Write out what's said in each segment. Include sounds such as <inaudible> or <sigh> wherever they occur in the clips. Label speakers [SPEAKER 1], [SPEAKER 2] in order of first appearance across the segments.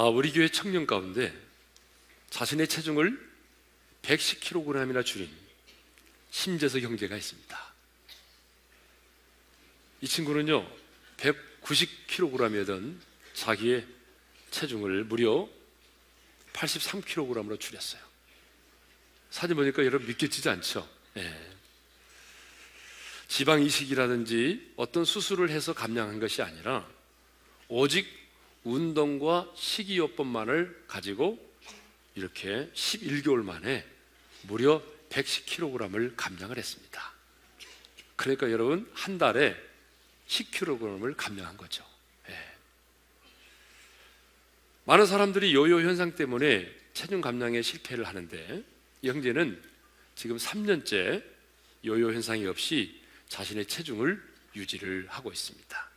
[SPEAKER 1] 아, 우리 교회 청년 가운데 자신의 체중을 110kg이나 줄인 심재석 형제가 있습니다. 이 친구는요, 190kg이던 자기의 체중을 무려 83kg으로 줄였어요. 사진 보니까 여러분 믿겨지지 않죠? 예. 지방 이식이라든지 어떤 수술을 해서 감량한 것이 아니라 오직 운동과 식이요법만을 가지고 이렇게 11개월 만에 무려 110kg을 감량을 했습니다. 그러니까 여러분 한 달에 10kg을 감량한 거죠. 예. 많은 사람들이 요요 현상 때문에 체중 감량에 실패를 하는데 영재는 지금 3년째 요요 현상이 없이 자신의 체중을 유지를 하고 있습니다.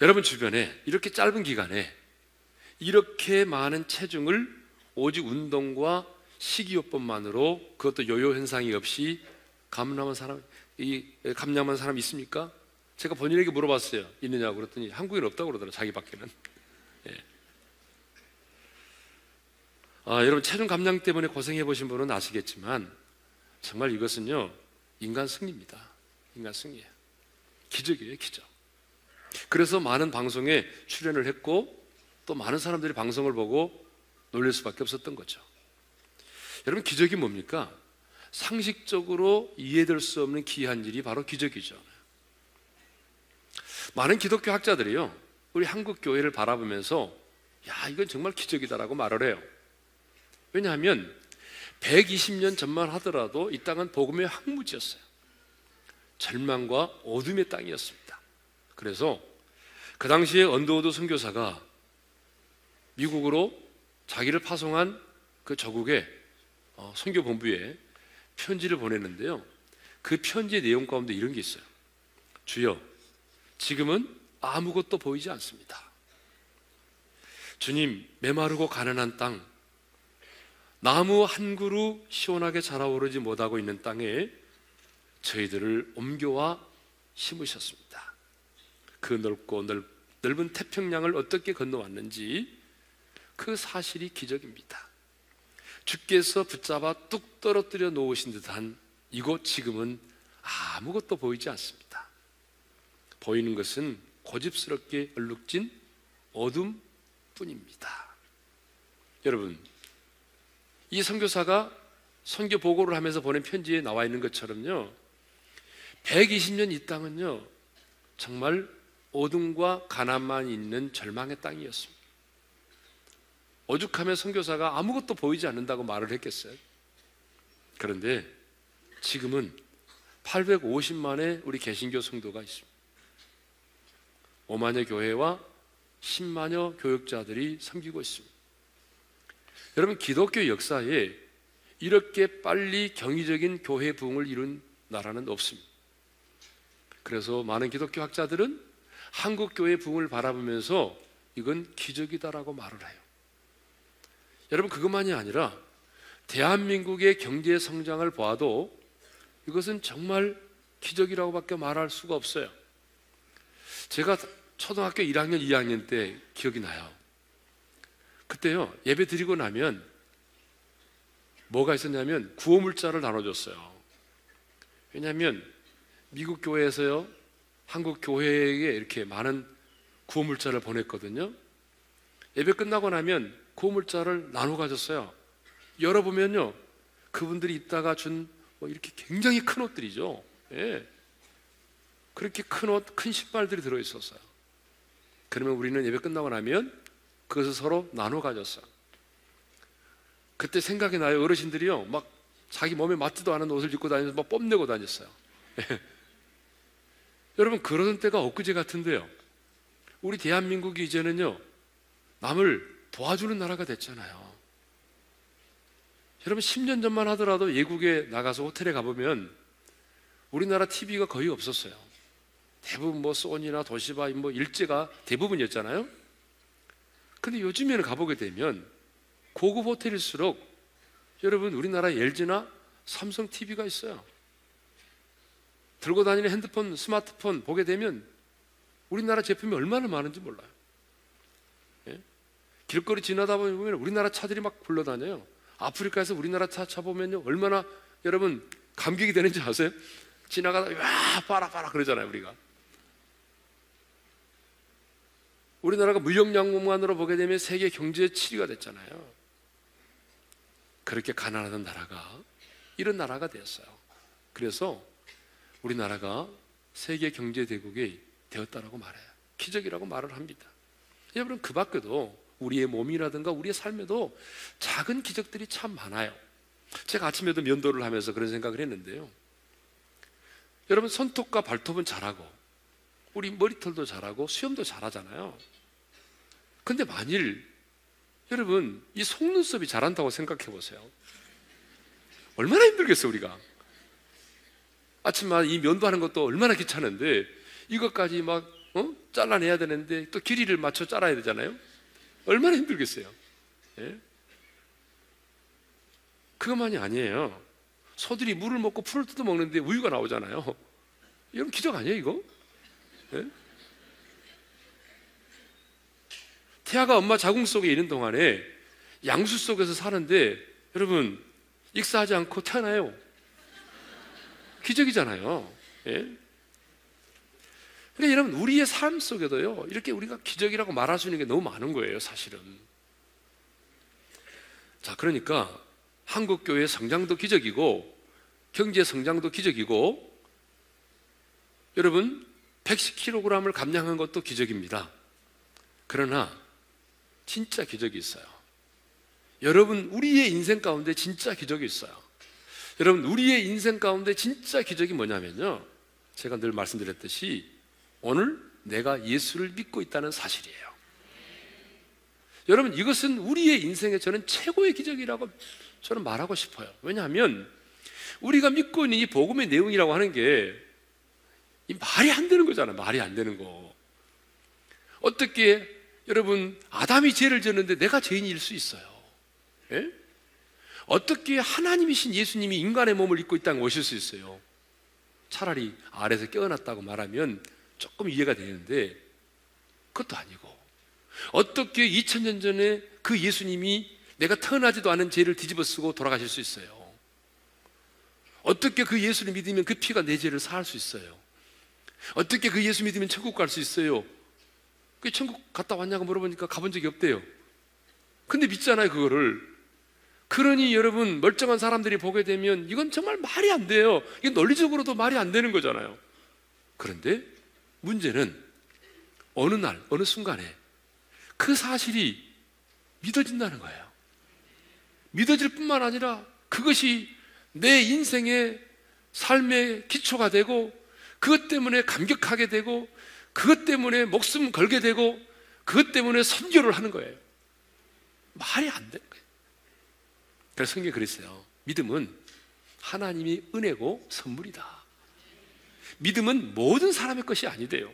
[SPEAKER 1] 여러분 주변에 이렇게 짧은 기간에 이렇게 많은 체중을 오직 운동과 식이요법만으로 그것도 요요 현상이 없이 감남한 사람 이 감량한 사람 있습니까? 제가 본인에게 물어봤어요. 있느냐고 그랬더니 한국인 없다고 그러더라. 자기 밖에는. 예. 아, 여러분 체중 감량 때문에 고생해 보신 분은 아시겠지만 정말 이것은요 인간 승리입니다. 인간 승리예요. 기적이에요, 기적. 그래서 많은 방송에 출연을 했고 또 많은 사람들이 방송을 보고 놀릴 수밖에 없었던 거죠. 여러분 기적이 뭡니까? 상식적으로 이해될 수 없는 기이한 일이 바로 기적이죠. 많은 기독교 학자들이요. 우리 한국 교회를 바라보면서 야, 이건 정말 기적이다라고 말을 해요. 왜냐하면 120년 전만 하더라도 이 땅은 복음의 황무지였어요. 절망과 어둠의 땅이었습니다. 그래서 그 당시에 언더우드 선교사가 미국으로 자기를 파송한 그 저국의 어, 선교 본부에 편지를 보냈는데요. 그 편지의 내용 가운데 이런 게 있어요. 주여, 지금은 아무것도 보이지 않습니다. 주님, 메마르고 가난한 땅, 나무 한 그루 시원하게 자라오르지 못하고 있는 땅에 저희들을 옮겨와 심으셨습니다. 그 넓고 넓, 넓은 태평양을 어떻게 건너왔는지 그 사실이 기적입니다. 주께서 붙잡아 뚝 떨어뜨려 놓으신 듯한 이곳 지금은 아무것도 보이지 않습니다. 보이는 것은 고집스럽게 얼룩진 어둠 뿐입니다. 여러분, 이 선교사가 선교 보고를 하면서 보낸 편지에 나와 있는 것처럼요. 120년 이 땅은요. 정말 어둠과 가난만 있는 절망의 땅이었습니다. 오죽하면 선교사가 아무것도 보이지 않는다고 말을 했겠어요. 그런데 지금은 850만의 우리 개신교 성도가 있습니다. 5만여 교회와 10만여 교역자들이 섬기고 있습니다. 여러분 기독교 역사에 이렇게 빨리 경이적인 교회 부흥을 이룬 나라는 없습니다. 그래서 많은 기독교 학자들은 한국 교회 부흥을 바라보면서 이건 기적이다라고 말을 해요. 여러분 그것만이 아니라 대한민국의 경제 성장을 보도 이것은 정말 기적이라고밖에 말할 수가 없어요. 제가 초등학교 1학년, 2학년 때 기억이 나요. 그때요, 예배 드리고 나면 뭐가 있었냐면 구호물자를 나눠줬어요. 왜냐하면 미국 교회에서요, 한국 교회에 이렇게 많은 구호물자를 보냈거든요. 예배 끝나고 나면 구호물자를 나눠 가졌어요. 열어보면요. 그분들이 입다가 준뭐 이렇게 굉장히 큰 옷들이죠. 예. 그렇게 큰 옷, 큰 신발들이 들어있었어요. 그러면 우리는 예배 끝나고 나면 그것을 서로 나눠 가졌어요. 그때 생각이 나요. 어르신들이요. 막 자기 몸에 맞지도 않은 옷을 입고 다니면서 막 뽐내고 다녔어요. 예. 여러분 그러던 때가 엊그제 같은데요. 우리 대한민국이 이제는요 남을 도와주는 나라가 됐잖아요. 여러분 10년 전만 하더라도 외국에 나가서 호텔에 가보면 우리나라 TV가 거의 없었어요. 대부분 뭐 소니나 도시바 뭐 일제가 대부분이었잖아요. 근데 요즘에는 가보게 되면 고급 호텔일수록 여러분 우리나라 LG나 삼성 TV가 있어요. 들고 다니는 핸드폰, 스마트폰 보게 되면 우리나라 제품이 얼마나 많은지 몰라요. 예? 길거리 지나다 보면 우리나라 차들이 막 굴러다녀요. 아프리카에서 우리나라 차 차보면요. 얼마나 여러분 감격이 되는지 아세요? 지나가다 와 빨아 빨아 그러잖아요 우리가 우리나라가 무역양공만으로 보게 되면 세계 경제의 7위가 됐잖아요 그렇게 가난하던 나라가 이런 나라가 됐어요 그래서 우리나라가 세계 경제 대국이 되었다라고 말해요. 기적이라고 말을 합니다. 여러분 그 밖에도 우리의 몸이라든가 우리의 삶에도 작은 기적들이 참 많아요. 제가 아침에도 면도를 하면서 그런 생각을 했는데요. 여러분 손톱과 발톱은 잘하고 우리 머리털도 잘하고 수염도 잘하잖아요. 근데 만일 여러분 이 속눈썹이 잘한다고 생각해 보세요. 얼마나 힘들겠어 우리가. 아침마다 이 면도하는 것도 얼마나 귀찮은데 이것까지 막 어? 잘라내야 되는데 또 길이를 맞춰 잘라야 되잖아요. 얼마나 힘들겠어요. 예? 그것만이 아니에요. 소들이 물을 먹고 풀을 뜯어 먹는데 우유가 나오잖아요. 이런 기적 아니에요, 이거? 예? 태아가 엄마 자궁 속에 있는 동안에 양수 속에서 사는데 여러분 익사하지 않고 태어나요. 기적이잖아요. 예? 그러니까 여러분 우리의 삶 속에도요 이렇게 우리가 기적이라고 말할 수 있는 게 너무 많은 거예요 사실은. 자 그러니까 한국 교회 성장도 기적이고 경제 성장도 기적이고 여러분 110kg을 감량한 것도 기적입니다. 그러나 진짜 기적이 있어요. 여러분 우리의 인생 가운데 진짜 기적이 있어요. 여러분 우리의 인생 가운데 진짜 기적이 뭐냐면요. 제가 늘 말씀드렸듯이 오늘 내가 예수를 믿고 있다는 사실이에요. 여러분 이것은 우리의 인생에 저는 최고의 기적이라고 저는 말하고 싶어요. 왜냐하면 우리가 믿고 있는 이 복음의 내용이라고 하는 게 말이 안 되는 거잖아요. 말이 안 되는 거. 어떻게 여러분 아담이 죄를 지었는데 내가 죄인일 수 있어요. 예? 어떻게 하나님이신 예수님이 인간의 몸을 입고 이 땅에 오실 수 있어요? 차라리 아래서 깨어났다고 말하면 조금 이해가 되는데 그것도 아니고 어떻게 2000년 전에 그 예수님이 내가 태어나지도 않은 죄를 뒤집어 쓰고 돌아가실 수 있어요? 어떻게 그 예수를 믿으면 그 피가 내 죄를 사할 수 있어요? 어떻게 그 예수 믿으면 천국 갈 수 있어요? 그 천국 갔다 왔냐고 물어보니까 가본 적이 없대요. 근데 믿잖아요, 그거를. 그러니 여러분 멀쩡한 사람들이 보게 되면 이건 정말 말이 안 돼요. 이게 논리적으로도 말이 안 되는 거잖아요. 그런데 문제는 어느 날 어느 순간에 그 사실이 믿어진다는 거예요. 믿어질 뿐만 아니라 그것이 내 인생의 삶의 기초가 되고 그것 때문에 감격하게 되고 그것 때문에 목숨 걸게 되고 그것 때문에 선교를 하는 거예요. 말이 안 돼. 그래서 성경에 그랬어요. 믿음은 하나님이 은혜고 선물이다. 믿음은 모든 사람의 것이 아니대요.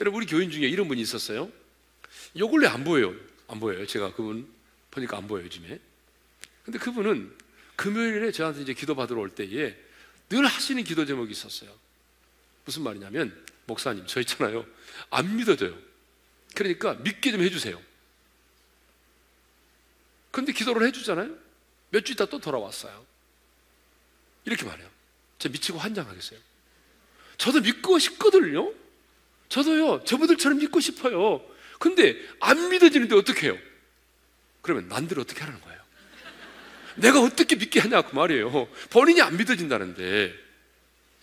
[SPEAKER 1] 여러분, 우리 교인 중에 이런 분이 있었어요. 요 근래 안 보여요. 안 보여요. 제가 그분 보니까 안 보여요, 요즘에. 근데 그분은 금요일에 저한테 이제 기도 받으러 올 때에 늘 하시는 기도 제목이 있었어요. 무슨 말이냐면, 목사님, 저 있잖아요. 안 믿어져요. 그러니까 믿게 좀 해주세요. 근데 기도를 해주잖아요. 몇 주 있다 또 돌아왔어요. 이렇게 말해요. 저 미치고 환장하겠어요. 저도 믿고 싶거든요. 저도요, 저분들처럼 믿고 싶어요. 근데 안 믿어지는데 어떻게 해요? 그러면 난들 어떻게 하라는 거예요? 내가 어떻게 믿게 하냐, 그 말이에요. 본인이 안 믿어진다는데.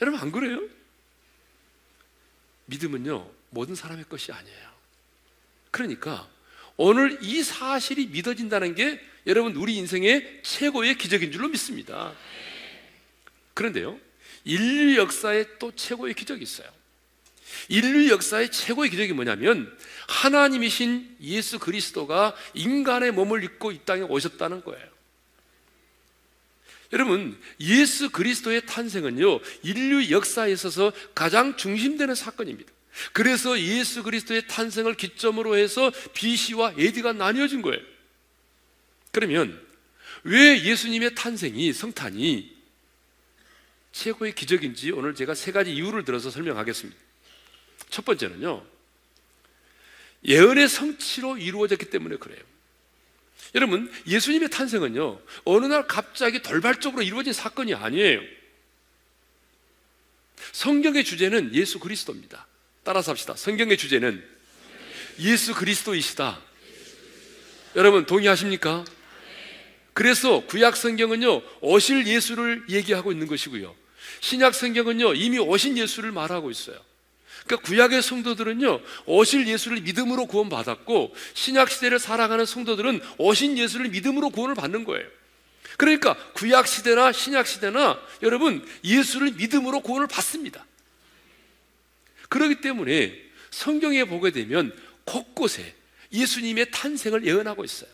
[SPEAKER 1] 여러분, 안 그래요? 믿음은요, 모든 사람의 것이 아니에요. 그러니까 오늘 이 사실이 믿어진다는 게 여러분 우리 인생의 최고의 기적인 줄로 믿습니다. 그런데요. 인류 역사에 또 최고의 기적이 있어요. 인류 역사의 최고의 기적이 뭐냐면 하나님이신 예수 그리스도가 인간의 몸을 입고 이 땅에 오셨다는 거예요. 여러분, 예수 그리스도의 탄생은요, 인류 역사에 있어서 가장 중심되는 사건입니다. 그래서 예수 그리스도의 탄생을 기점으로 해서 BC와 AD가 나뉘어진 거예요. 그러면 왜 예수님의 탄생이 성탄이 최고의 기적인지 오늘 제가 세 가지 이유를 들어서 설명하겠습니다. 첫 번째는요. 예언의 성취로 이루어졌기 때문에 그래요. 여러분, 예수님의 탄생은요. 어느 날 갑자기 돌발적으로 이루어진 사건이 아니에요. 성경의 주제는 예수 그리스도입니다. 따라서 합시다. 성경의 주제는 예수 그리스도이시다. 여러분 동의하십니까? 그래서 구약 성경은요, 오실 예수를 얘기하고 있는 것이고요. 신약 성경은요, 이미 오신 예수를 말하고 있어요. 그러니까 구약의 성도들은요, 오실 예수를 믿음으로 구원받았고, 신약 시대를 살아가는 성도들은 오신 예수를 믿음으로 구원을 받는 거예요. 그러니까 구약 시대나 신약 시대나 여러분 예수를 믿음으로 구원을 받습니다. 그렇기 때문에 성경에 보게 되면 곳곳에 예수님의 탄생을 예언하고 있어요.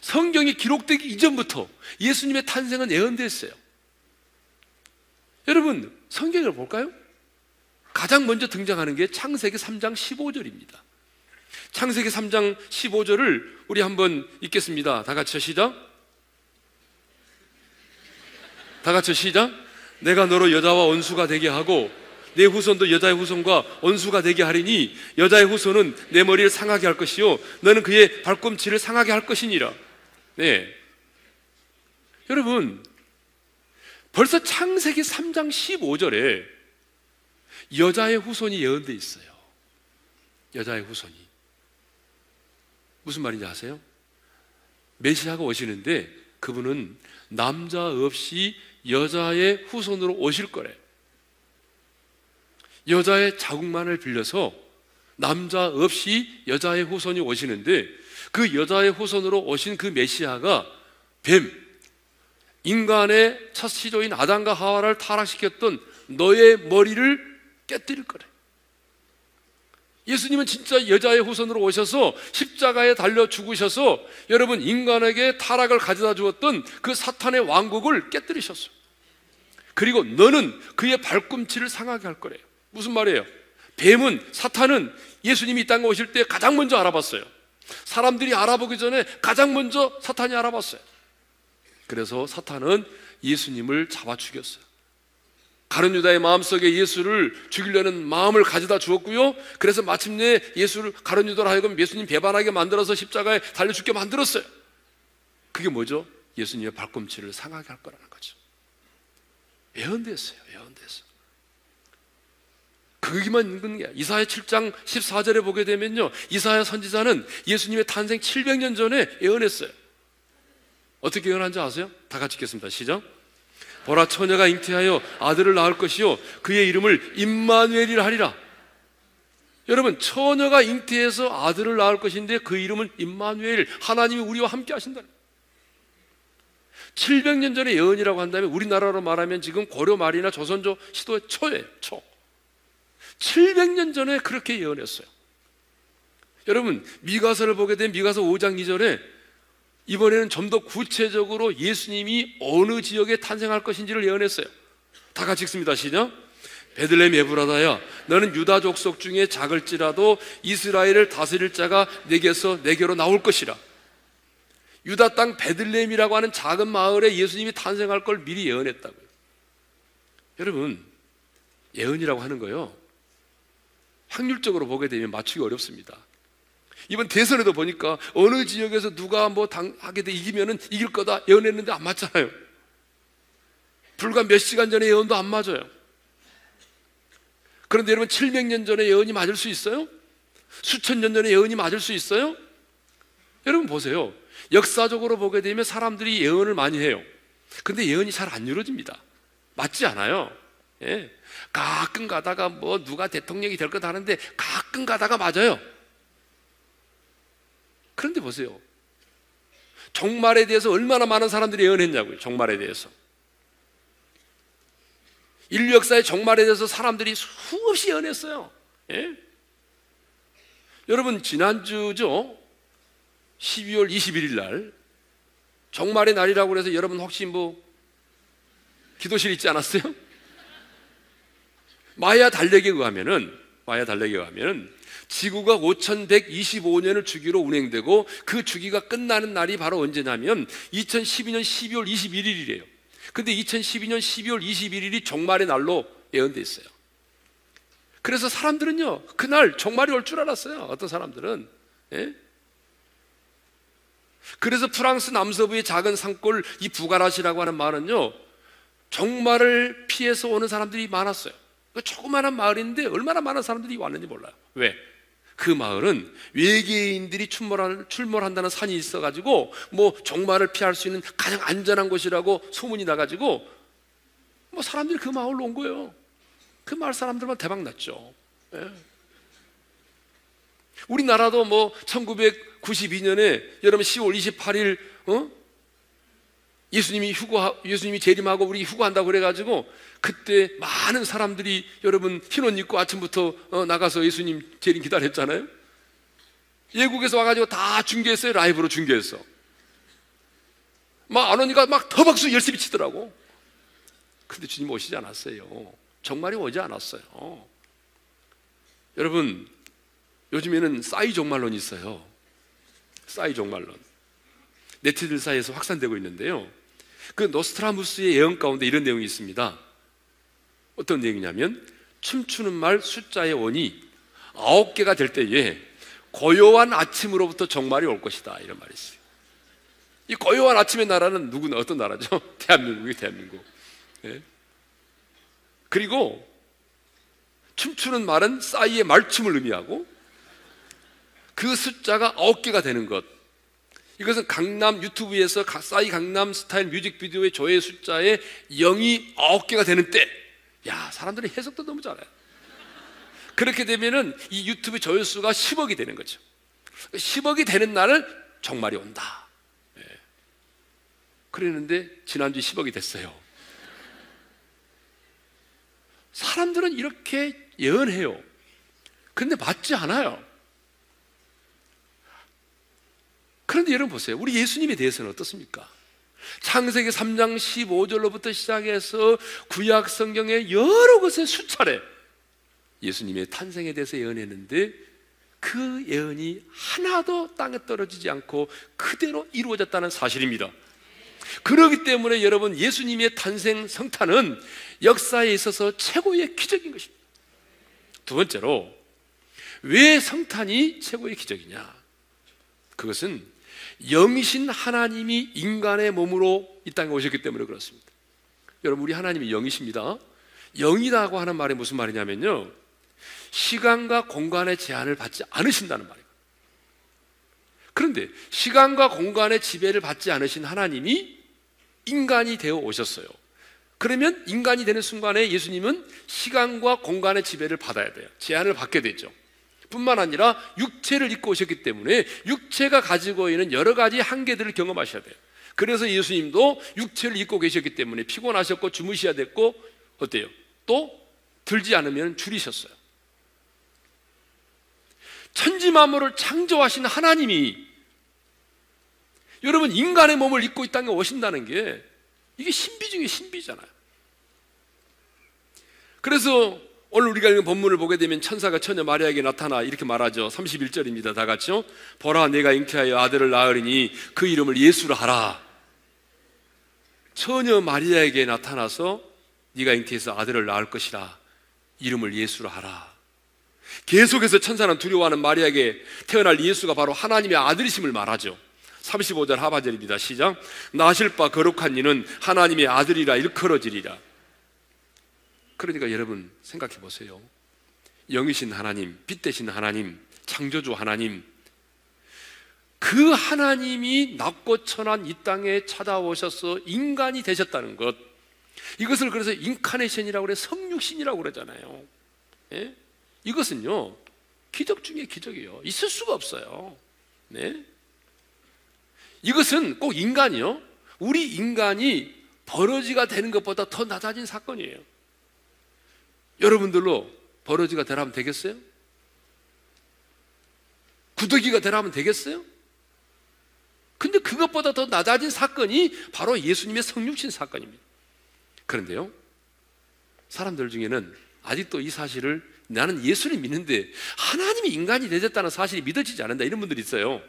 [SPEAKER 1] 성경이 기록되기 이전부터 예수님의 탄생은 예언됐어요. 여러분, 성경을 볼까요? 가장 먼저 등장하는 게 창세기 3장 15절입니다. 창세기 3장 15절을 우리 한번 읽겠습니다. 다 같이 시작. 다 같이 시작. 내가 너로 여자와 원수가 되게 하고 내 후손도 여자의 후손과 원수가 되게 하리니 여자의 후손은 내 머리를 상하게 할 것이요 너는 그의 발꿈치를 상하게 할 것이니라. 네. 여러분 벌써 창세기 3장 15절에 여자의 후손이 예언돼 있어요. 여자의 후손이 무슨 말인지 아세요? 메시아가 오시는데 그분은 남자 없이 여자의 후손으로 오실 거래. 여자의 자국만을 빌려서 남자 없이 여자의 후손이 오시는데 그 여자의 후손으로 오신 그 메시아가 뱀, 인간의 첫 시조인 아담과 하와를 타락시켰던 너의 머리를 깨뜨릴 거래. 예수님은 진짜 여자의 후손으로 오셔서 십자가에 달려 죽으셔서 여러분 인간에게 타락을 가져다 주었던 그 사탄의 왕국을 깨뜨리셨어 그리고 너는 그의 발꿈치를 상하게 할 거래. 무슨 말이에요? 뱀은 사탄은 예수님이 이 땅에 오실 때 가장 먼저 알아봤어요. 사람들이 알아보기 전에 가장 먼저 사탄이 알아봤어요. 그래서 사탄은 예수님을 잡아 죽였어요. 가른 유다의 마음속에 예수를 죽이려는 마음을 가져다 주었고요. 그래서 마침내 예수를 가른 유다로 하여금 예수님 배반하게 만들어서 십자가에 달려 죽게 만들었어요. 그게 뭐죠? 예수님의 발꿈치를 상하게 할 거라는 거죠. 예언됐어요. 예언됐어요. 그기만 읽는 게 이사야 7장 14절에 보게 되면요. 이사야 선지자는 예수님의 탄생 700년 전에 예언했어요. 어떻게 예언한지 아세요? 다 같이 읽겠습니다. 시작. 보라 처녀가 잉태하여 아들을 낳을 것이요 그의 이름을 임마누엘이라 하리라. 여러분 처녀가 잉태해서 아들을 낳을 것인데 그 이름은 임마누엘 하나님이 우리와 함께 하신다. 700년 전에 예언이라고 한다면 우리나라로 말하면 지금 고려 말이나 조선조 시도의 초예요. 초. 700년 전에 그렇게 예언했어요. 여러분, 미가서를 보게 된 미가서 5장 2절에 이번에는 좀 더 구체적으로 예수님이 어느 지역에 탄생할 것인지를 예언했어요. 다 같이 읽습니다. 시작. 베들레헴 브라다야 너는 유다 족속 중에 작을지라도 이스라엘을 다스릴 자가 내게서 내게로 나올 것이라. 유다 땅베들레이라고 하는 작은 마을에 예수님이 탄생할 걸 미리 예언했다고요. 여러분, 예언이라고 하는 거요. 확률적으로 보게 되면 맞추기 어렵습니다. 이번 대선에도 보니까 어느 지역에서 누가 뭐 당하게 돼 이기면은 이길 거다 예언했는데 안 맞잖아요. 불과 몇 시간 전에 예언도 안 맞아요. 그런데 여러분 700년 전에 예언이 맞을 수 있어요? 수천 년 전에 예언이 맞을 수 있어요? 여러분 보세요. 역사적으로 보게 되면 사람들이 예언을 많이 해요. 근데 예언이 잘 안 이루어집니다. 맞지 않아요. 예. 가끔 가다가 뭐 누가 대통령이 될 것 하는데 가끔 가다가 맞아요. 그런데 보세요. 종말에 대해서 얼마나 많은 사람들이 예언했냐고요. 종말에 대해서. 인류 역사의 종말에 대해서 사람들이 수없이 예언했어요. 예? 여러분 지난주죠. 12월 21일 날 종말의 날이라고 해서 여러분 혹시 뭐 기도실 있지 않았어요? 마야 달력에 의하면은 마야 달력에 의하면은 지구가 5125년을 주기로 운행되고 그 주기가 끝나는 날이 바로 언제냐면 2012년 12월 21일이래요. 근데 2012년 12월 21일이 종말의 날로 예언되어 있어요. 그래서 사람들은요, 그날 종말이 올 줄 알았어요. 어떤 사람들은. 예? 그래서 프랑스 남서부의 작은 산골 이 부가라시라고 하는 말은요 종말을 피해서 오는 사람들이 많았어요. 그 조그마한 마을인데 얼마나 많은 사람들이 왔는지 몰라요. 왜? 그 마을은 외계인들이 출몰한, 다는 산이 있어가지고 뭐 종말을 피할 수 있는 가장 안전한 곳이라고 소문이 나가지고 뭐 사람들이 그 마을로 온 거예요. 그 마을 사람들만 대박 났죠. 예. 우리나라도 뭐 1992년에 여러분 10월 28일 어? 예수님이 휴거 예수님이 재림하고 우리 휴거한다고 그래가지고 그때 많은 사람들이 여러분 흰 옷 입고 아침부터 어, 나가서 예수님 재림 기다렸잖아요. 예국에서 와가지고 다 중계했어요. 라이브로 중계했어. 막 안 오니까 막 더박수 열심히 치더라고. 근데 주님 오시지 않았어요. 정말이 오지 않았어요. 여러분, 요즘에는 싸이 종말론이 있어요. 싸이 종말론. 네티즌 사이에서 확산되고 있는데요. 그 노스트라무스의 예언 가운데 이런 내용이 있습니다. 어떤 얘기냐면 춤추는 말 숫자의 원이 아홉 개가 될 때에 고요한 아침으로부터 정말이 올 것이다 이런 말이 있어요. 이 고요한 아침의 나라는 누구나 어떤 나라죠? <laughs> 대한민국이 대한민국. 예. 그리고 춤추는 말은 싸이의 말춤을 의미하고 그 숫자가 아홉 개가 되는 것. 이것은 강남 유튜브에서 싸이 강남 스타일 뮤직비디오의 조회 숫자에 0이 아홉 개가 되는 때 야, 사람들이 해석도 너무 잘해. 그렇게 되면은 이 유튜브 조회수가 10억이 되는 거죠. 10억이 되는 날을 정말이 온다. 예. 그랬는데 지난주 10억이 됐어요. 사람들은 이렇게 예언해요. 근데 맞지 않아요. 그런데 여러분 보세요. 우리 예수님에 대해서는 어떻습니까? 창세기 3장 15절로부터 시작해서 구약 성경의 여러 곳에 수차례 예수님의 탄생에 대해서 예언했는데 그 예언이 하나도 땅에 떨어지지 않고 그대로 이루어졌다는 사실입니다. 그러기 때문에 여러분 예수님의 탄생 성탄은 역사에 있어서 최고의 기적인 것입니다. 두 번째로 왜 성탄이 최고의 기적이냐? 그것은 영이신 하나님이 인간의 몸으로 이 땅에 오셨기 때문에 그렇습니다. 여러분, 우리 하나님이 영이십니다. 영이라고 하는 말이 무슨 말이냐면요. 시간과 공간의 제한을 받지 않으신다는 말이에요. 그런데 시간과 공간의 지배를 받지 않으신 하나님이 인간이 되어 오셨어요. 그러면 인간이 되는 순간에 예수님은 시간과 공간의 지배를 받아야 돼요. 제한을 받게 되죠. 뿐만 아니라 육체를 입고 오셨기 때문에 육체가 가지고 있는 여러 가지 한계들을 경험하셔야 돼요. 그래서 예수님도 육체를 입고 계셨기 때문에 피곤하셨고 주무셔야 됐고 어때요? 또 들지 않으면 줄이셨어요. 천지 만물을 창조하신 하나님이 여러분 인간의 몸을 입고 이 땅에 오신다는 게 이게 신비 중에 신비잖아요. 그래서 오늘 우리가 읽은 본문을 보게 되면 천사가 처녀 마리아에게 나타나 이렇게 말하죠. 31절입니다. 다 같이요. 보라 내가 잉태하여 아들을 낳으리니 그 이름을 예수로 하라. 처녀 마리아에게 나타나서 네가 잉태해서 아들을 낳을 것이라 이름을 예수로 하라. 계속해서 천사는 두려워하는 마리아에게 태어날 예수가 바로 하나님의 아들이심을 말하죠. 35절 하반절입니다. 시작. 나실 바 거룩한 이는 하나님의 아들이라 일컬어지리라. 그러니까 여러분 생각해 보세요. 영이신 하나님, 빛 대신 하나님, 창조주 하나님, 그 하나님이 낮고 천한 이 땅에 찾아오셔서 인간이 되셨다는 것. 이것을 그래서 인카네이션이라고 그래, 성육신이라고 그러잖아요. 예? 이것은요, 기적 중에 기적이에요. 있을 수가 없어요. 네? 이것은 꼭 인간이요. 우리 인간이 버러지가 되는 것보다 더 낮아진 사건이에요. 여러분들로 버러지가 되라면 되겠어요? 구더기가 되라면 되겠어요? 근데 그것보다 더 낮아진 사건이 바로 예수님의 성육신 사건입니다. 그런데요, 사람들 중에는 아직도 이 사실을 나는 예수를 믿는데 하나님이 인간이 되셨다는 사실이 믿어지지 않는다 이런 분들이 있어요.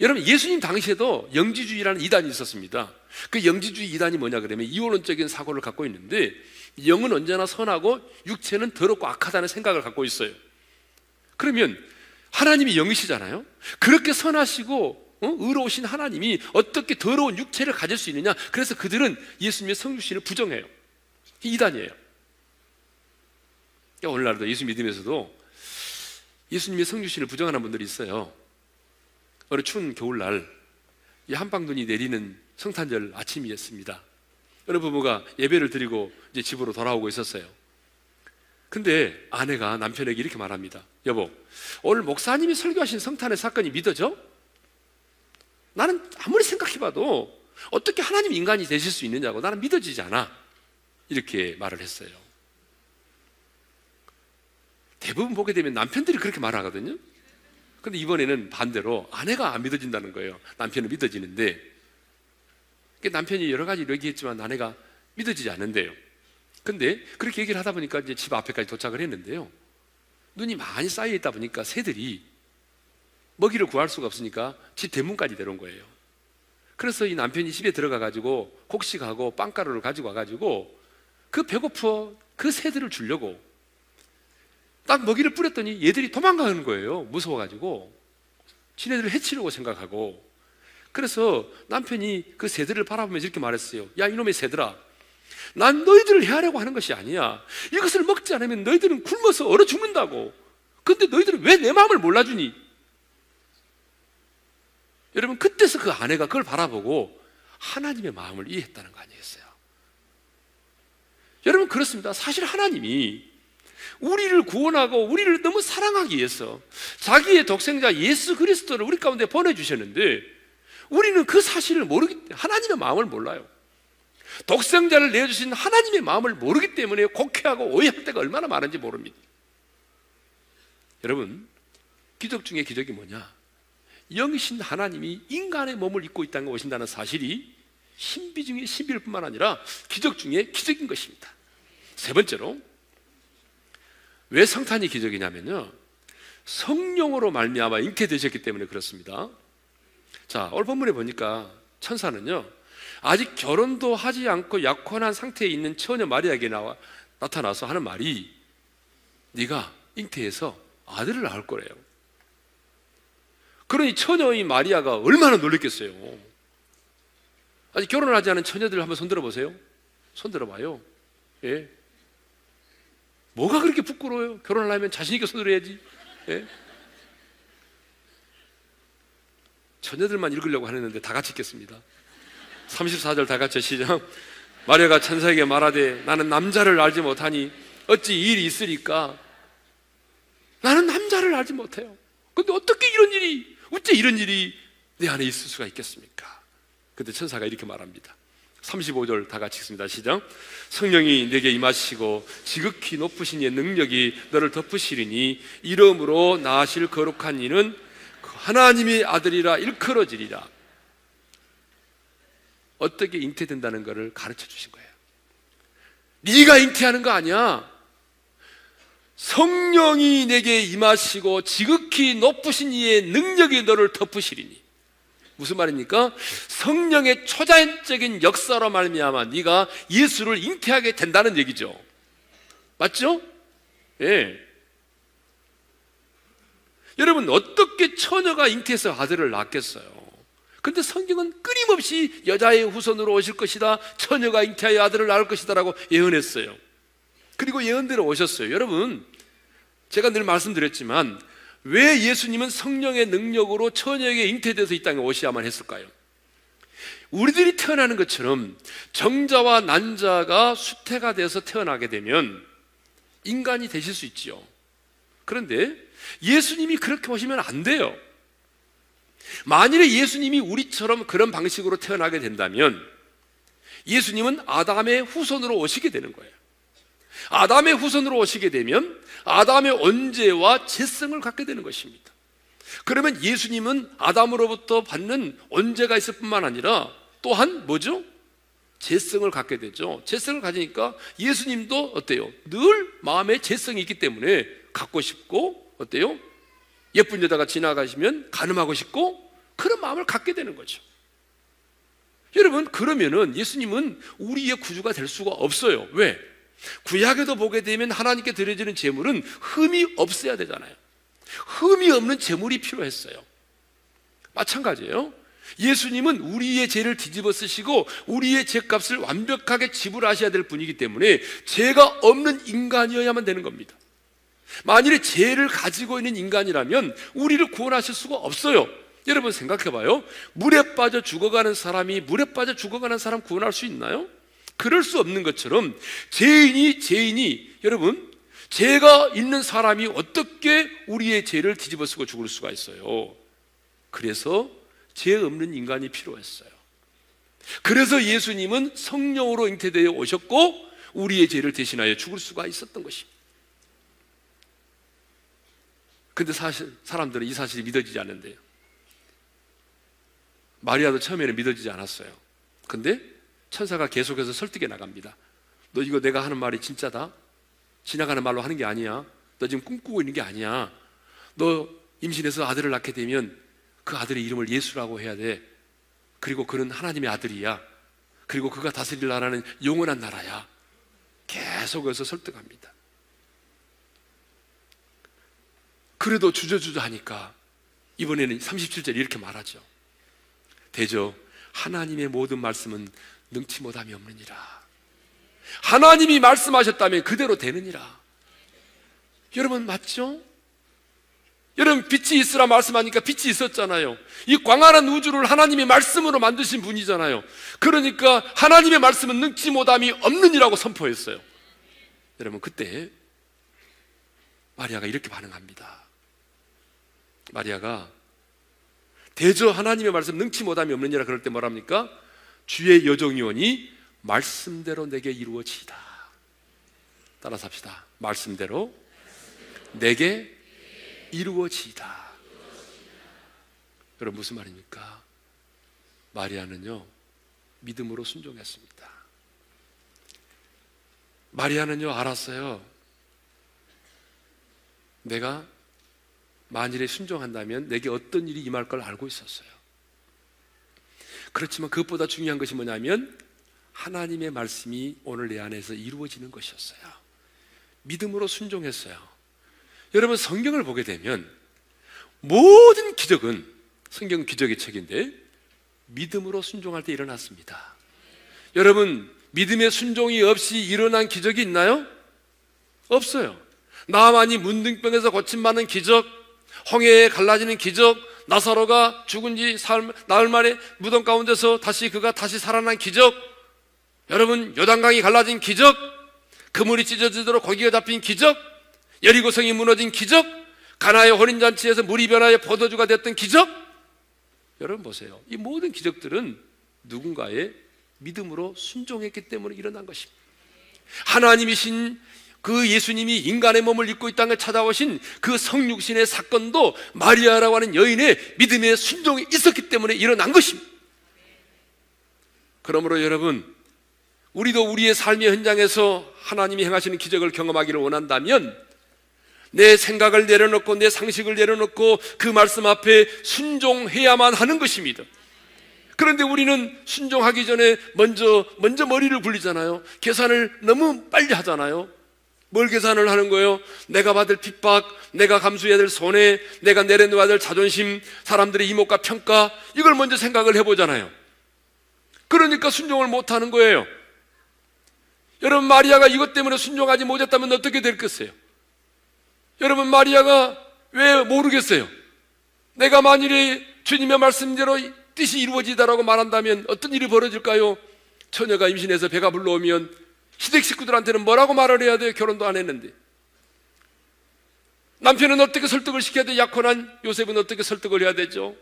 [SPEAKER 1] 여러분 예수님 당시에도 영지주의라는 이단이 있었습니다. 그 영지주의 이단이 뭐냐 그러면 이원론적인 사고를 갖고 있는데 영은 언제나 선하고 육체는 더럽고 악하다는 생각을 갖고 있어요. 그러면 하나님이 영이시잖아요. 그렇게 선하시고 어? 의로우신 하나님이 어떻게 더러운 육체를 가질 수 있느냐? 그래서 그들은 예수님의 성육신을 부정해요. 이단이에요. 그러니까 오늘날도 예수 믿음에서도 예수님의 성육신을 부정하는 분들이 있어요. 어느 추운 겨울날 이 한방눈이 내리는 성탄절 아침이었습니다. 어느 부부가 예배를 드리고 이제 집으로 돌아오고 있었어요. 근데 아내가 남편에게 이렇게 말합니다. 여보, 오늘 목사님이 설교하신 성탄의 사건이 믿어져? 나는 아무리 생각해봐도 어떻게 하나님 인간이 되실 수 있느냐고 나는 믿어지지 않아. 이렇게 말을 했어요. 대부분 보게 되면 남편들이 그렇게 말하거든요. 근데 이번에는 반대로 아내가 안 믿어진다는 거예요. 남편은 믿어지는데. 그러니까 남편이 여러 가지 얘기했지만 아내가 믿어지지 않는데요. 근데 그렇게 얘기를 하다 보니까 이제 집 앞에까지 도착을 했는데요. 눈이 많이 쌓여 있다 보니까 새들이 먹이를 구할 수가 없으니까 집 대문까지 내려온 거예요. 그래서 이 남편이 집에 들어가 가지고 곡식하고 빵가루를 가지고 와 가지고 그 배고프 어그 새들을 주려고 딱 먹이를 뿌렸더니 얘들이 도망가는 거예요. 무서워가지고. 지네들을 해치려고 생각하고. 그래서 남편이 그 새들을 바라보면서 이렇게 말했어요. 야, 이놈의 새들아. 난 너희들을 해하려고 하는 것이 아니야. 이것을 먹지 않으면 너희들은 굶어서 얼어 죽는다고. 근데 너희들은 왜 내 마음을 몰라주니? 여러분, 그때서 그 아내가 그걸 바라보고 하나님의 마음을 이해했다는 거 아니겠어요? 여러분, 그렇습니다. 사실 하나님이 우리를 구원하고 우리를 너무 사랑하기 위해서 자기의 독생자 예수 그리스도를 우리 가운데 보내주셨는데 우리는 그 사실을 모르기 때문에 하나님의 마음을 몰라요. 독생자를 내어주신 하나님의 마음을 모르기 때문에 곡해하고 오해할 때가 얼마나 많은지 모릅니다. 여러분, 기적 중에 기적이 뭐냐? 영신 하나님이 인간의 몸을 입고 있다는 것신다는 사실이 신비 중에 신비일 뿐만 아니라 기적 중에 기적인 것입니다. 세 번째로 왜 성탄이 기적이냐면요. 성령으로 말미암아 잉태되셨기 때문에 그렇습니다. 자, 오늘 본문에 보니까 천사는요. 아직 결혼도 하지 않고 약혼한 상태에 있는 처녀 마리아에게 나와 나타나서 하는 말이 네가 잉태해서 아들을 낳을 거래요. 그러니 처녀인 마리아가 얼마나 놀랬겠어요. 아직 결혼을 하지 않은 처녀들 한번 손들어 보세요. 손들어 봐요. 예. 뭐가 그렇게 부끄러워요? 결혼을 하면 자신있게 서두려야지. 예? 처녀들만 읽으려고 하는데 다 같이 읽겠습니다. 34절 다 같이 시작. 마리아가 천사에게 말하되 나는 남자를 알지 못하니 어찌 일이 있으리까? 나는 남자를 알지 못해요. 근데 어떻게 이런 일이, 어째 이런 일이 내 안에 있을 수가 있겠습니까? 근데 천사가 이렇게 말합니다. 35절 다 같이 읽습니다. 시작. 성령이 내게 임하시고 지극히 높으신 이의 능력이 너를 덮으시리니 이름으로 나하실 거룩한 이는 그 하나님의 아들이라 일컬어지리라. 어떻게 잉태된다는 것을 가르쳐 주신 거예요. 네가 잉태하는 거 아니야. 성령이 내게 임하시고 지극히 높으신 이의 능력이 너를 덮으시리니. 무슨 말입니까? 성령의 초자연적인 역사로 말미암아 네가 예수를 잉태하게 된다는 얘기죠. 맞죠? 예. 여러분 어떻게 처녀가 잉태해서 아들을 낳겠어요? 근데 성경은 끊임없이 여자의 후손으로 오실 것이다. 처녀가 잉태하여 아들을 낳을 것이다라고 예언했어요. 그리고 예언대로 오셨어요. 여러분, 제가 늘 말씀드렸지만 왜 예수님은 성령의 능력으로 처녀에게 잉태돼서 이 땅에 오셔야만 했을까요? 우리들이 태어나는 것처럼 정자와 난자가 수태가 돼서 태어나게 되면 인간이 되실 수 있지요. 그런데 예수님이 그렇게 오시면 안 돼요. 만일에 예수님이 우리처럼 그런 방식으로 태어나게 된다면 예수님은 아담의 후손으로 오시게 되는 거예요. 아담의 후손으로 오시게 되면 아담의 언제와 재성을 갖게 되는 것입니다. 그러면 예수님은 아담으로부터 받는 언제가 있을 뿐만 아니라 또한 뭐죠? 재성을 갖게 되죠. 재성을 가지니까 예수님도 어때요? 늘 마음에 재성이 있기 때문에 갖고 싶고 어때요? 예쁜 여자가 지나가시면 가늠하고 싶고 그런 마음을 갖게 되는 거죠. 여러분 그러면은 예수님은 우리의 구주가 될 수가 없어요. 왜? 구약에도 보게 되면 하나님께 드려지는 제물은 흠이 없어야 되잖아요. 흠이 없는 제물이 필요했어요. 마찬가지예요. 예수님은 우리의 죄를 뒤집어 쓰시고 우리의 죄값을 완벽하게 지불하셔야 될 분이기 때문에 죄가 없는 인간이어야만 되는 겁니다. 만일에 죄를 가지고 있는 인간이라면 우리를 구원하실 수가 없어요. 여러분 생각해 봐요. 물에 빠져 죽어가는 사람이 물에 빠져 죽어가는 사람 구원할 수 있나요? 그럴 수 없는 것처럼 죄인이 죄인이 여러분 죄가 있는 사람이 어떻게 우리의 죄를 뒤집어 쓰고 죽을 수가 있어요. 그래서 죄 없는 인간이 필요했어요. 그래서 예수님은 성령으로 잉태되어 오셨고 우리의 죄를 대신하여 죽을 수가 있었던 것입니다. 근데 사실 사람들은 이 사실이 믿어지지 않는데요. 마리아도 처음에는 믿어지지 않았어요. 근데 천사가 계속해서 설득해 나갑니다. 너 이거 내가 하는 말이 진짜다? 지나가는 말로 하는 게 아니야. 너 지금 꿈꾸고 있는 게 아니야. 너 임신해서 아들을 낳게 되면 그 아들의 이름을 예수라고 해야 돼. 그리고 그는 하나님의 아들이야. 그리고 그가 다스릴 나라는 영원한 나라야. 계속해서 설득합니다. 그래도 주저주저 하니까 이번에는 37절 이렇게 말하죠. 대저 하나님의 모든 말씀은 능치 못함이 없느니라. 하나님이 말씀하셨다면 그대로 되느니라. 여러분 맞죠? 여러분 빛이 있으라 말씀하니까 빛이 있었잖아요. 이 광활한 우주를 하나님이 말씀으로 만드신 분이잖아요. 그러니까 하나님의 말씀은 능치 못함이 없느니라고 선포했어요. 여러분 그때 마리아가 이렇게 반응합니다. 마리아가 대저 하나님의 말씀 능치 못함이 없느니라 그럴 때 뭐랍니까? 주의 여정이원이 말씀대로 내게 이루어지이다. 따라서 합시다. 말씀대로 내게 이루어지다 여러분 무슨 말입니까? 마리아는요. 믿음으로 순종했습니다. 마리아는요 알았어요. 내가 만일에 순종한다면 내게 어떤 일이 임할 걸 알고 있었어요. 그렇지만 그것보다 중요한 것이 뭐냐면 하나님의 말씀이 오늘 내 안에서 이루어지는 것이었어요. 믿음으로 순종했어요. 여러분 성경을 보게 되면 모든 기적은 성경 기적의 책인데 믿음으로 순종할 때 일어났습니다. 여러분 믿음의 순종이 없이 일어난 기적이 있나요? 없어요. 나만이 문둥병에서 고침받는 기적, 홍해에 갈라지는 기적, 나사로가 죽은 지 살, 나흘 만에 무덤 가운데서 다시 그가 다시 살아난 기적, 여러분 요단강이 갈라진 기적, 그물이 찢어지도록 거기가 잡힌 기적, 여리고성이 무너진 기적, 가나의 혼인잔치에서 물이 변하여 포도주가 됐던 기적, 여러분 보세요. 이 모든 기적들은 누군가의 믿음으로 순종했기 때문에 일어난 것입니다. 하나님이신 그 예수님이 인간의 몸을 입고 이 땅에 찾아오신 그 성육신의 사건도 마리아라고 하는 여인의 믿음의 순종이 있었기 때문에 일어난 것입니다. 그러므로 여러분, 우리도 우리의 삶의 현장에서 하나님이 행하시는 기적을 경험하기를 원한다면 내 생각을 내려놓고 내 상식을 내려놓고 그 말씀 앞에 순종해야만 하는 것입니다. 그런데 우리는 순종하기 전에 먼저 먼저 머리를 굴리잖아요. 계산을 너무 빨리 하잖아요. 뭘 계산을 하는 거예요? 내가 받을 핍박, 내가 감수해야 될 손해, 내가 내려놓아야 될 자존심, 사람들의 이목과 평가, 이걸 먼저 생각을 해보잖아요. 그러니까 순종을 못하는 거예요. 여러분, 마리아가 이것 때문에 순종하지 못했다면 어떻게 될것이에요 여러분, 마리아가 왜 모르겠어요? 내가 만일에 주님의 말씀대로 뜻이 이루어지다라고 말한다면 어떤 일이 벌어질까요? 처녀가 임신해서 배가 불러오면 시댁 식구들한테는 뭐라고 말을 해야 돼요? 결혼도 안 했는데. 남편은 어떻게 설득을 시켜야 돼? 약혼한 요셉은 어떻게 설득을 해야 되죠?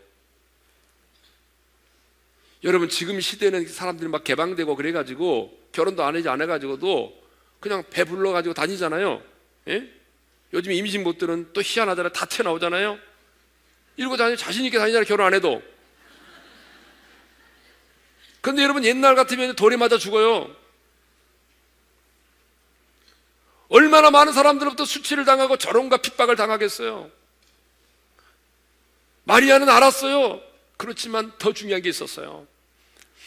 [SPEAKER 1] 여러분, 지금 시대는 사람들이 막 개방되고 그래가지고 결혼도 안 하지 않아가지고도 그냥 배불러가지고 다니잖아요. 예? 요즘 임신못들은 또 희한하잖아요. 다 튀어나오잖아요. 이러고 다니 자신있게 다니잖아요. 결혼 안 해도. 근데 여러분, 옛날 같으면 돌에 맞아 죽어요. 얼마나 많은 사람들로부터 수치를 당하고 저롱과 핍박을 당하겠어요. 마리아는 알았어요. 그렇지만 더 중요한 게 있었어요.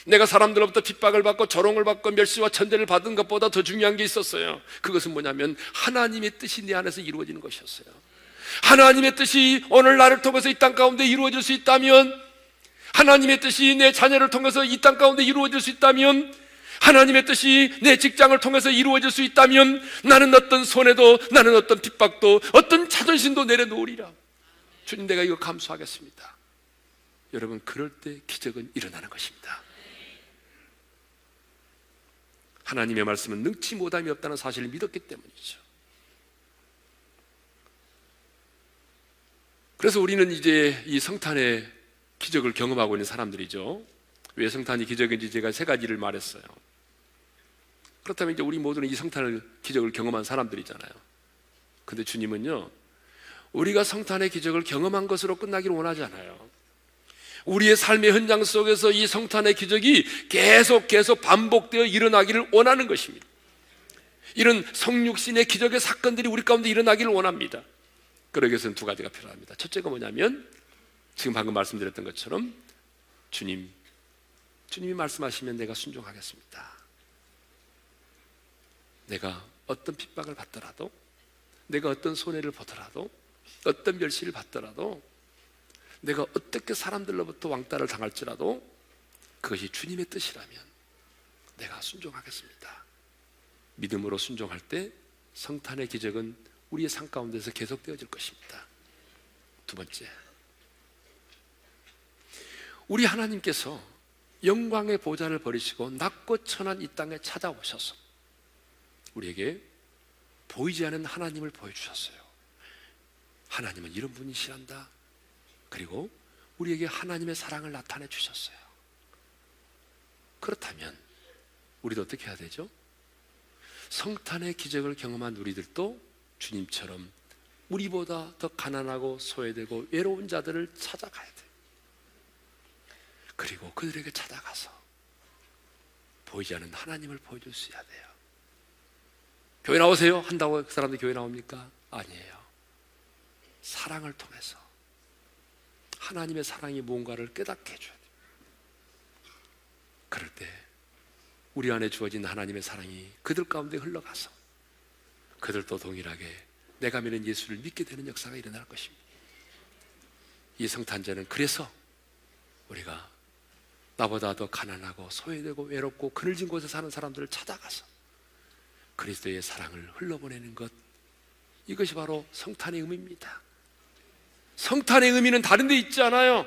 [SPEAKER 1] 내가 사람들로부터 핍박을 받고 저롱을 받고 멸시와 천대를 받은 것보다 더 중요한 게 있었어요. 그것은 뭐냐면 하나님의 뜻이 내 안에서 이루어지는 것이었어요. 하나님의 뜻이 오늘 나를 통해서 이 땅 가운데 이루어질 수 있다면 하나님의 뜻이 내 자녀를 통해서 이 땅 가운데 이루어질 수 있다면 하나님의 뜻이 내 직장을 통해서 이루어질 수 있다면 나는 어떤 손해도 나는 어떤 핍박도 어떤 자존심도 내려놓으리라. 주님 내가 이거 감수하겠습니다. 여러분 그럴 때 기적은 일어나는 것입니다. 하나님의 말씀은 능치 못함이 없다는 사실을 믿었기 때문이죠. 그래서 우리는 이제 이 성탄의 기적을 경험하고 있는 사람들이죠. 왜 성탄이 기적인지 제가 세 가지를 말했어요. 그렇다면 이제 우리 모두는 이성탄의 기적을 경험한 사람들이잖아요. 근데 주님은요. 우리가 성탄의 기적을 경험한 것으로 끝나기를 원하지 않아요. 우리의 삶의 현장 속에서 이 성탄의 기적이 계속 계속 반복되어 일어나기를 원하는 것입니다. 이런 성육신의 기적의 사건들이 우리 가운데 일어나기를 원합니다. 그러기 위해서는 두 가지가 필요합니다. 첫째가 뭐냐면 지금 방금 말씀드렸던 것처럼 주님, 주님이 말씀하시면 내가 순종하겠습니다. 내가 어떤 핍박을 받더라도 내가 어떤 손해를 보더라도 어떤 멸시를 받더라도 내가 어떻게 사람들로부터 왕따를 당할지라도 그것이 주님의 뜻이라면 내가 순종하겠습니다. 믿음으로 순종할 때 성탄의 기적은 우리의 삶 가운데서 계속되어질 것입니다. 두 번째. 우리 하나님께서 영광의 보좌를 버리시고 낮고 천한 이 땅에 찾아오셔서 우리에게 보이지 않은 하나님을 보여주셨어요. 하나님은 이런 분이시란다. 그리고 우리에게 하나님의 사랑을 나타내 주셨어요. 그렇다면 우리도 어떻게 해야 되죠? 성탄의 기적을 경험한 우리들도 주님처럼 우리보다 더 가난하고 소외되고 외로운 자들을 찾아가야 돼 그리고 그들에게 찾아가서 보이지 않은 하나님을 보여줄 수 있어야 돼요. 교회 나오세요? 한다고 그 사람들 교회 나옵니까? 아니에요. 사랑을 통해서 하나님의 사랑이 뭔가를 깨닫게 해줘야 돼요. 그럴 때 우리 안에 주어진 하나님의 사랑이 그들 가운데 흘러가서 그들도 동일하게 내가 믿는 예수를 믿게 되는 역사가 일어날 것입니다. 이 성탄절은 그래서 우리가 나보다 더 가난하고 소외되고 외롭고 그늘진 곳에 사는 사람들을 찾아가서 그리스도의 사랑을 흘러보내는 것. 이것이 바로 성탄의 의미입니다. 성탄의 의미는 다른 데 있지 않아요.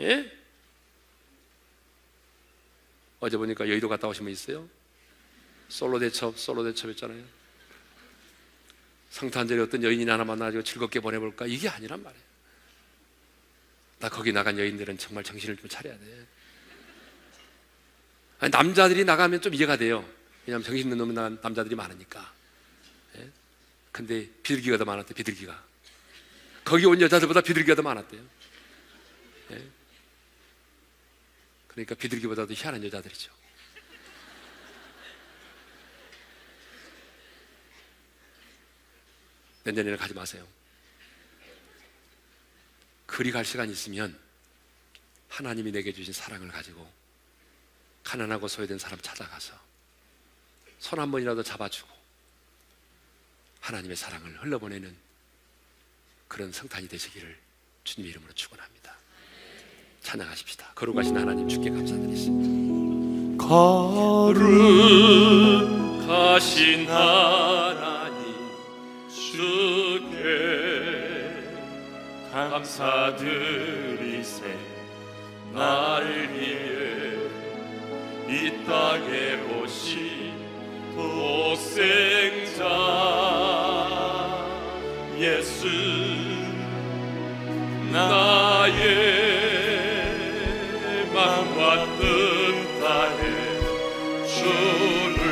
[SPEAKER 1] 예? 어제 보니까 여의도 갔다 오신 분 있어요? 솔로 대첩, 솔로 대첩 했잖아요. 성탄절에 어떤 여인이 하나 만나가지고 즐겁게 보내볼까? 이게 아니란 말이에요. 나 거기 나간 여인들은 정말 정신을 좀 차려야 돼. 아니, 남자들이 나가면 좀 이해가 돼요. 왜냐하면 정신 있는 놈 남자들이 많으니까. 예? 근데 비둘기가 더 많았대, 비둘기가. 거기 온 여자들보다 비둘기가 더 많았대요. 예? 그러니까 비둘기보다도 희한한 여자들이죠. 내년에는 가지 마세요. 그리 갈 시간 이 있으면 하나님이 내게 주신 사랑을 가지고 가난하고 소외된 사람 찾아가서 손한 번이라도 잡아주고 하나님의 사랑을 흘러보내는 그런 성탄이 되시기를 주님의 이름으로 축원합니다. 찬양하십시다. 거룩하신 하나님 주께 감사드리십니다.
[SPEAKER 2] 거룩하신 하나님 주께 감사드리세 나를 위해 이 땅에 오신 독생자 예수 나의 맘 왔던 다에 주를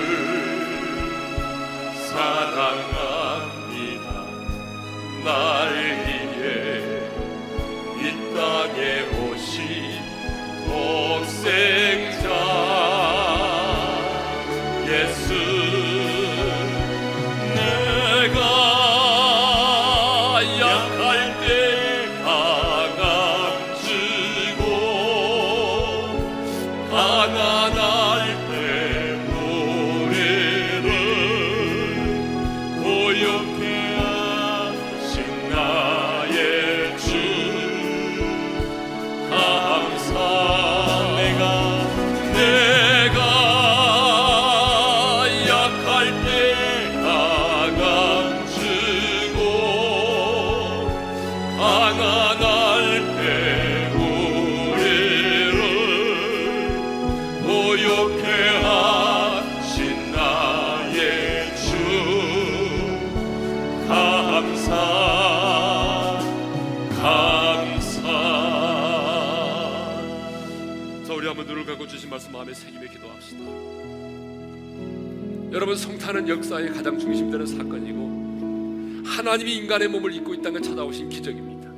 [SPEAKER 2] 사랑합니다
[SPEAKER 1] 여러분 성탄은 역사의 가장 중심되는 사건이고 하나님이 인간의 몸을 입고 이 땅에 찾아오신 기적입니다.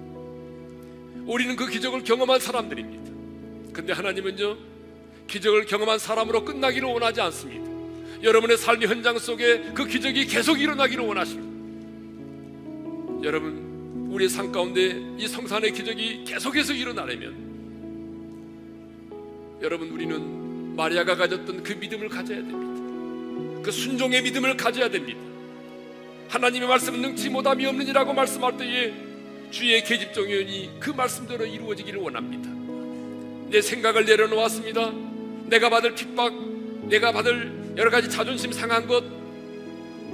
[SPEAKER 1] 우리는 그 기적을 경험한 사람들입니다. 근데 하나님은요 기적을 경험한 사람으로 끝나기를 원하지 않습니다. 여러분의 삶의 현장 속에 그 기적이 계속 일어나기를 원하십니다. 여러분 우리의 삶 가운데 이 성산의 기적이 계속해서 일어나려면 여러분 우리는 마리아가 가졌던 그 믿음을 가져야 됩니다. 그 순종의 믿음을 가져야 됩니다. 하나님의 말씀은 능치 못함이 없느니라고 말씀할 때에 주의 계집종연이 그 말씀대로 이루어지기를 원합니다. 내 생각을 내려놓았습니다. 내가 받을 핍박, 내가 받을 여러 가지 자존심 상한 것,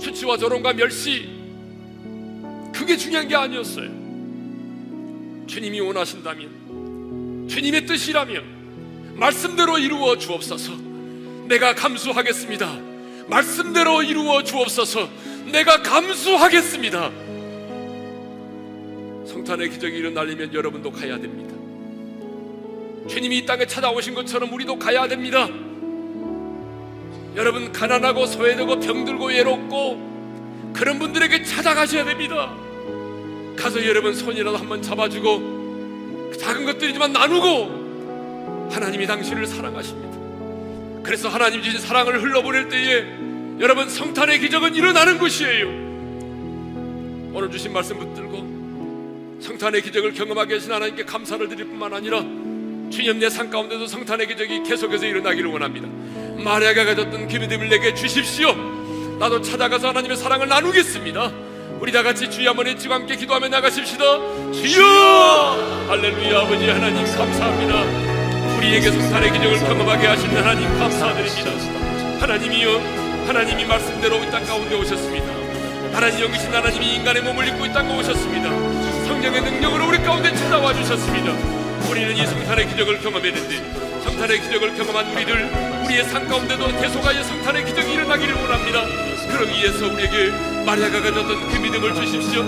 [SPEAKER 1] 수치와 조롱과 멸시, 그게 중요한 게 아니었어요. 주님이 원하신다면, 주님의 뜻이라면, 말씀대로 이루어 주옵소서. 내가 감수하겠습니다. 말씀대로 이루어 주옵소서 내가 감수하겠습니다. 성탄의 기적이 일어나리면 여러분도 가야 됩니다. 주님이 이 땅에 찾아오신 것처럼 우리도 가야 됩니다. 여러분 가난하고 소외되고 병들고 외롭고 그런 분들에게 찾아가셔야 됩니다. 가서 여러분 손이라도 한번 잡아주고 작은 것들이지만 나누고 하나님이 당신을 사랑하십니다. 그래서 하나님 주신 사랑을 흘러보낼 때에 여러분 성탄의 기적은 일어나는 것이에요. 오늘 주신 말씀 붙들고 성탄의 기적을 경험하게 하신 하나님께 감사를 드릴 뿐만 아니라 주님 내삶 가운데도 성탄의 기적이 계속해서 일어나기를 원합니다. 마리아가 가졌던 그 믿음을 내게 주십시오. 나도 찾아가서 하나님의 사랑을 나누겠습니다. 우리 다 같이 주의 어머니 치고 함께 기도하며 나가십시다. 주여! 할렐루야 아버지 하나님 감사합니다. 우리에게성탄의 기적을 경험하게 하신 하나님 감사드립니다. 하나님이여 하나님이 말씀대로 이 땅 가운데 오셨습니다. 하나님 여기신 하나님이 인간의 몸을 입고 이 땅에 오셨습니다. 성령의 능력으로 우리 가운데 찾아와 주셨습니다. 우리는 이 성탄의 기적을 경험했는데 성탄의 기적을 경험한 우리를 우리의 삶 가운데도 대소가의 성탄의 기적이 일어나기를 원합니다. 그러기 위해서 우리에게 마리아가 가졌던 그 믿음을 주십시오.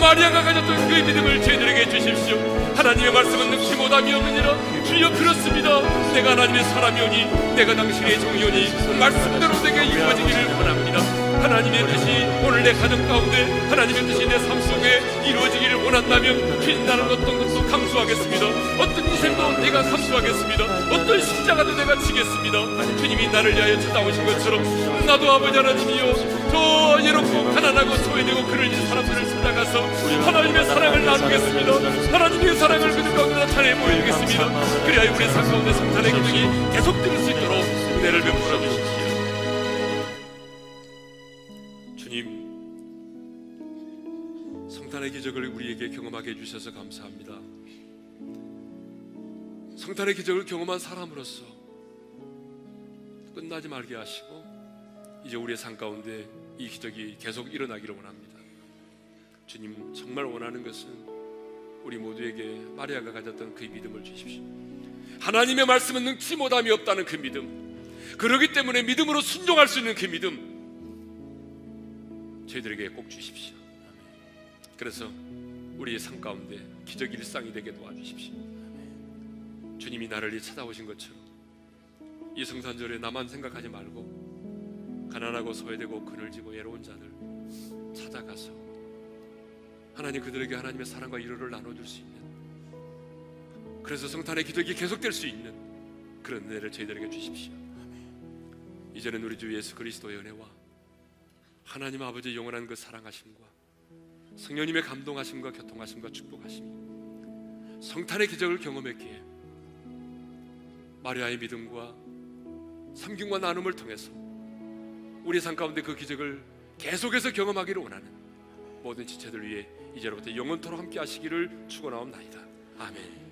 [SPEAKER 1] 마리아가 가졌던 그 믿음을 저희들에게 주십시오 하나님의 말씀은 능히 보다미 없느니라 주여 그렇습니다 내가 하나님의 사람이오니 내가 당신의 종이오니 말씀대로 내게 이루어지기를 원합니다 하나님의 뜻이 오늘 내 가정 가운데 하나님의 뜻이 내 삶 속에 이루어지기를 원한다면 주인다는 어떤 것도 감수하겠습니다. 어떤 희생도 내가 감수하겠습니다. 어떤 십자가도 내가 지겠습니다. 주님이 나를 위하여 찾아오신 것처럼 나도 아버지 하나님이요더 예롭고 가난하고 소외되고 그를 사람들을 찾아가서 하나님의 사랑을 나누겠습니다. 하나님의 사랑을 그들 가운데 나타내 보이겠습니다. 그래야 우리 삶 가운데 성탄의 기능이 계속 들을 수 있도록 은혜를 베풀어 주십시오. 성탄의 기적을 우리에게 경험하게 해주셔서 감사합니다. 성탄의 기적을 경험한 사람으로서 끝나지 말게 하시고 이제 우리의 삶 가운데 이 기적이 계속 일어나기를 원합니다. 주님 정말 원하는 것은 우리 모두에게 마리아가 가졌던 그 믿음을 주십시오. 하나님의 말씀은 능치 못함이 없다는 그 믿음. 그러기 때문에 믿음으로 순종할 수 있는 그 믿음. 저희들에게 꼭 주십시오. 그래서 우리의 삶 가운데 기적 일상이 되게 도와주십시오. 주님이 나를 이 찾아오신 것처럼 이 성산절에 나만 생각하지 말고 가난하고 소외되고 그늘지고 외로운 자들 찾아가서 하나님 그들에게 하나님의 사랑과 위로를 나눠줄 수 있는 그래서 성탄의 기적이 계속될 수 있는 그런 은혜를 저희들에게 주십시오. 이제는 우리 주 예수 그리스도의 은혜와 하나님 아버지 영원한 그 사랑하심과 성령님의 감동하심과 교통하심과 축복하심이 성탄의 기적을 경험했기에 마리아의 믿음과 섬김과 나눔을 통해서 우리 삶 가운데 그 기적을 계속해서 경험하기를 원하는 모든 지체들 위해 이제로부터 영원토록 함께 하시기를 축원하옵나이다. 아멘.